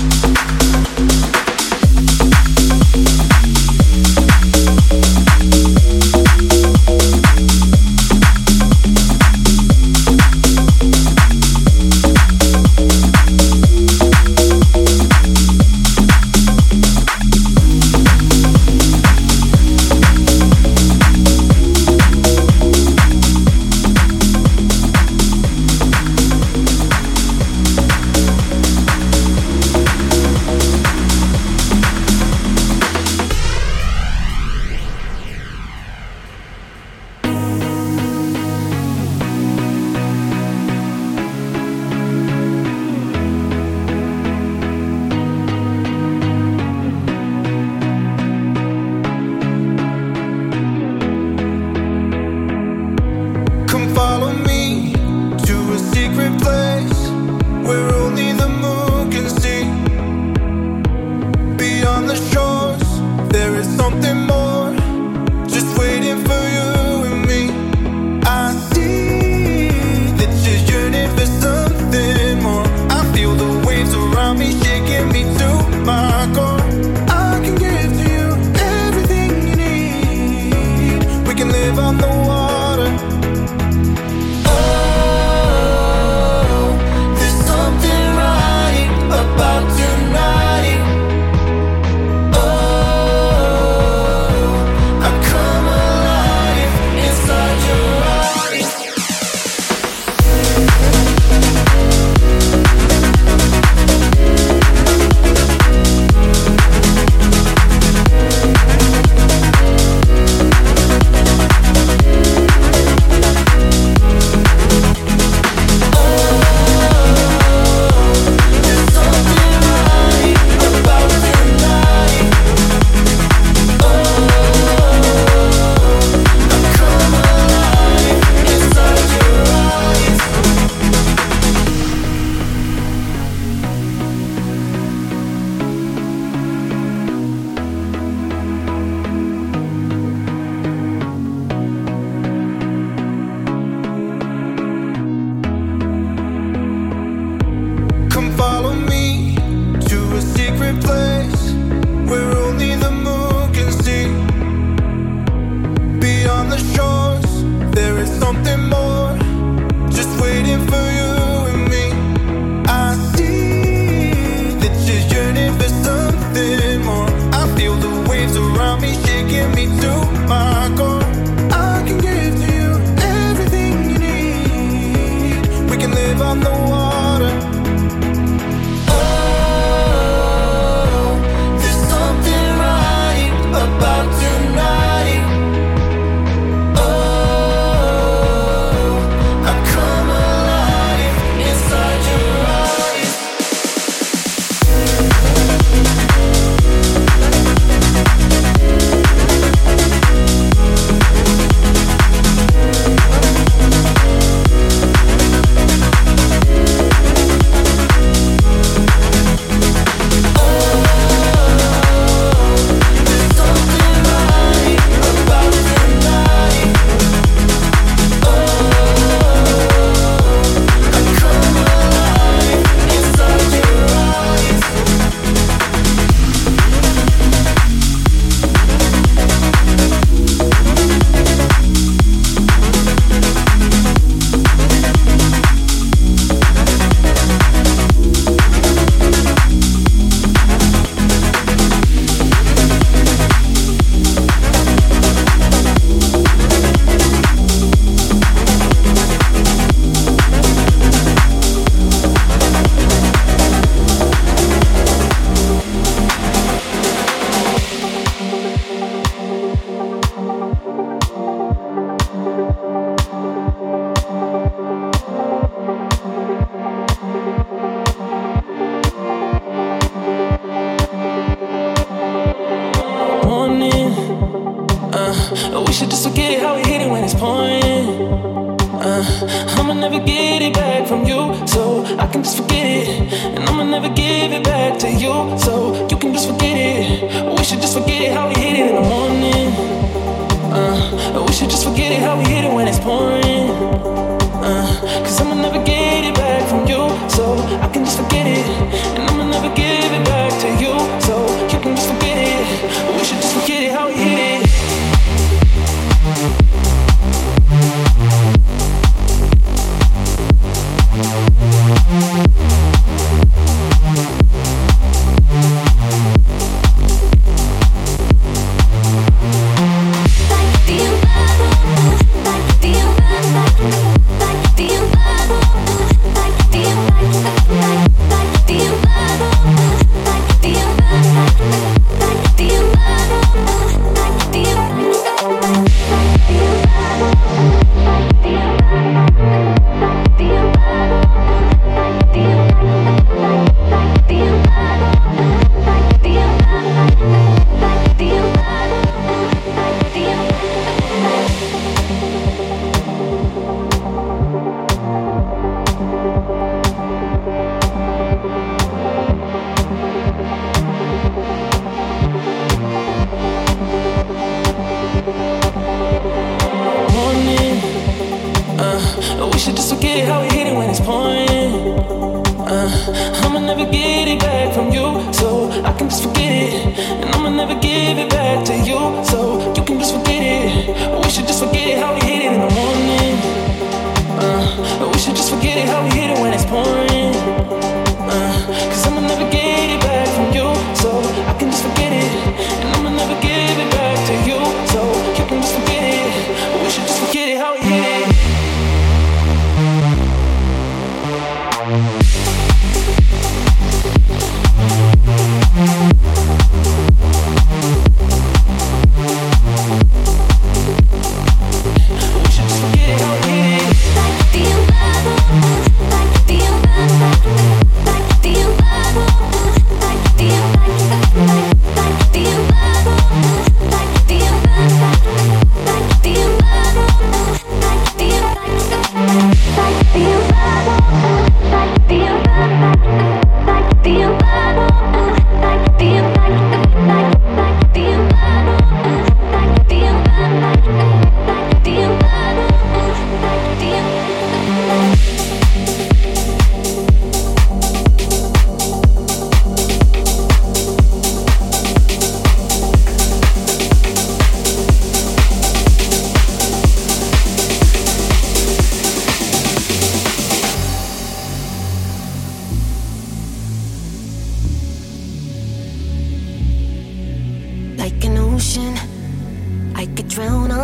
From you So Just forget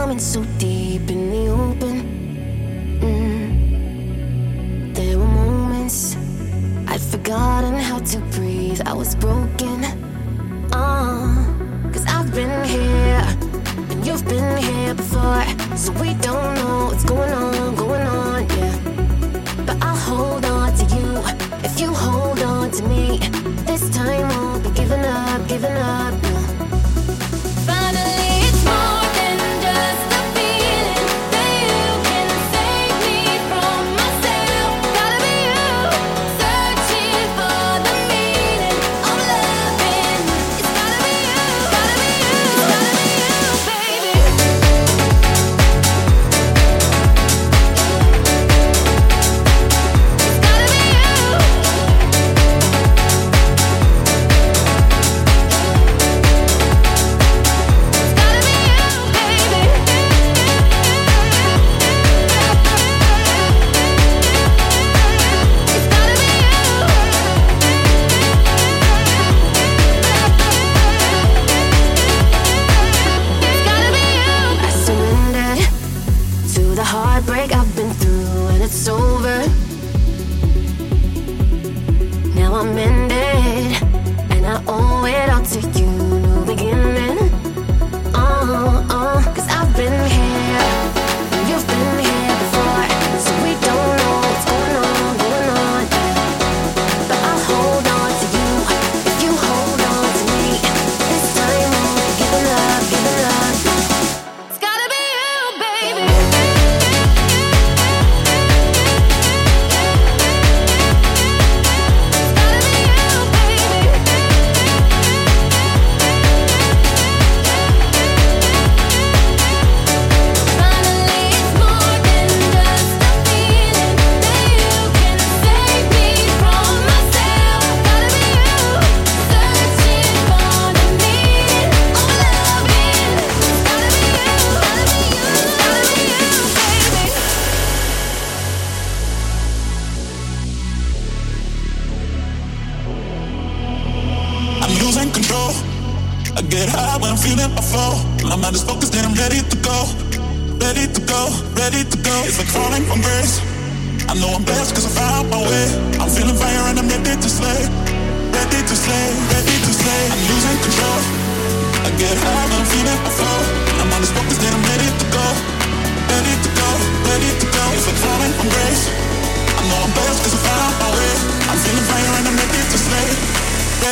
coming so deep in the open. Mm. There were moments I'd forgotten how to breathe. I was broken. Uh, Cause I've been here, and you've been here before. So we don't know what's going on, going on, yeah. But I'll hold on to you if you hold on to me. This time I'll be giving up, giving up.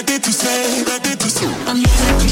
did to say? ready did say? I'm here.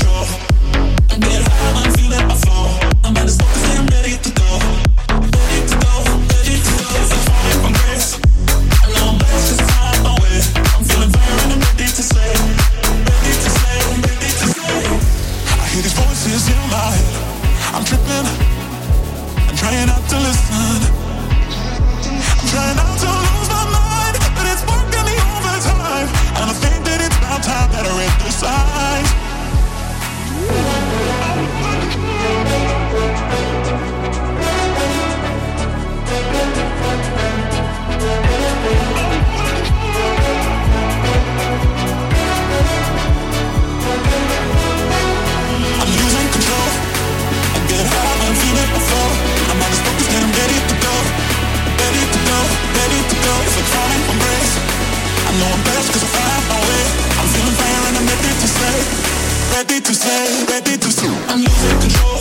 répète tout seul, répète tout seul. I'm losing control.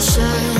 So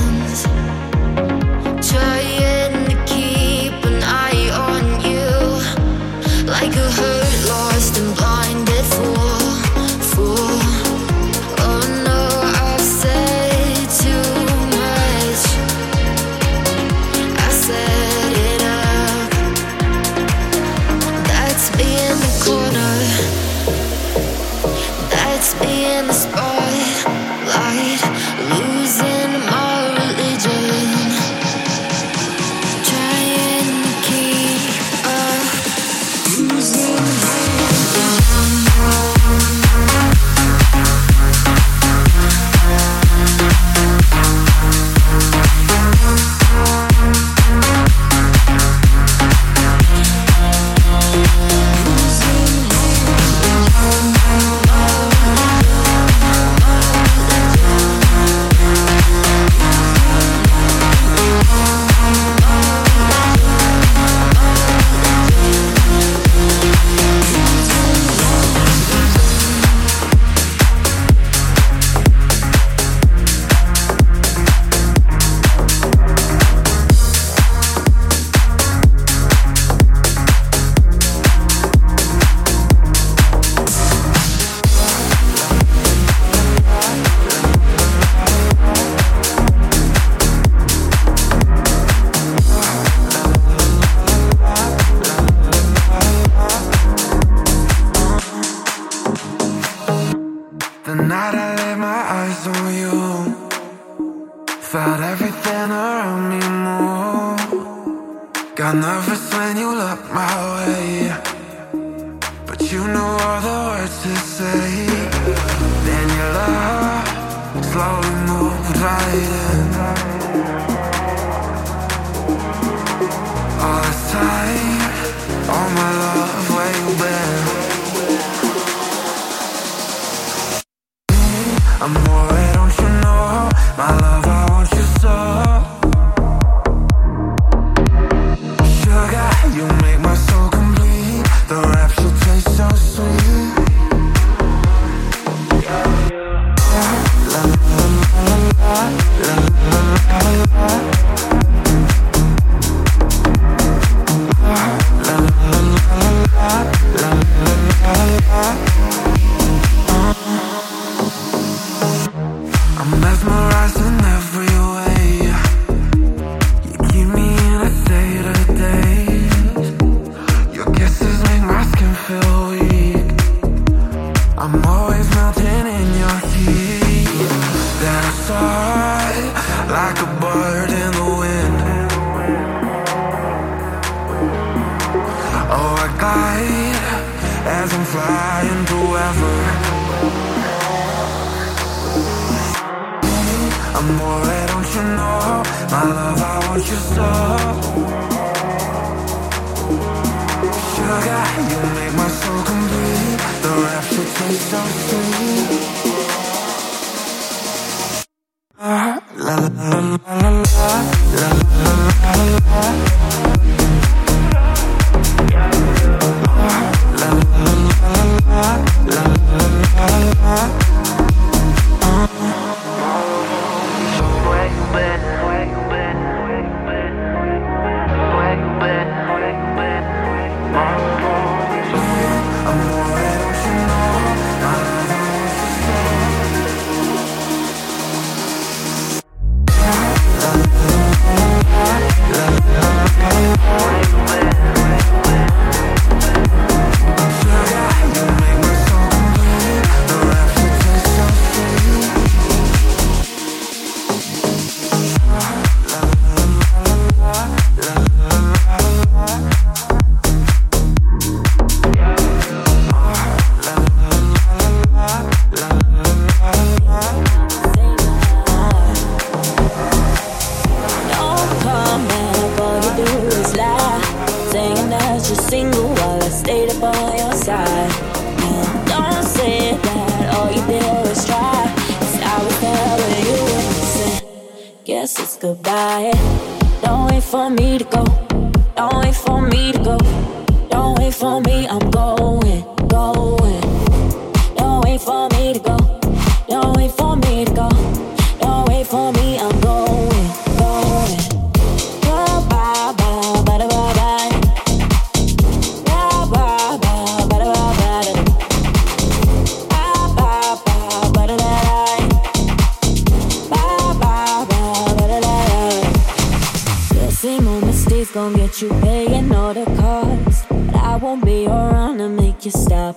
Gonna get you paying all the costs. But I won't be around to make you stop.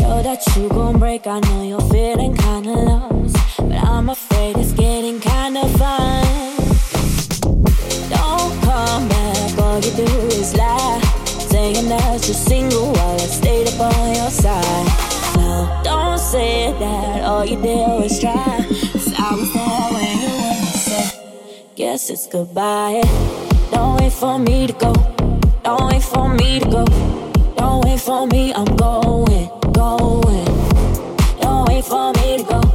Know that you gon' break, I know you're feeling kinda lost. But I'm afraid it's getting kinda fun. Don't come back, all you do is lie. Saying that you're single while I stayed up on your side. No, don't say that, all you did was try. Guess it's goodbye. Don't wait for me to go. Don't wait for me to go. Don't wait for me, I'm going, going. Don't wait for me to go.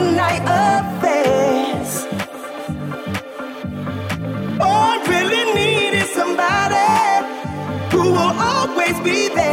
night I really needed somebody who will always be there.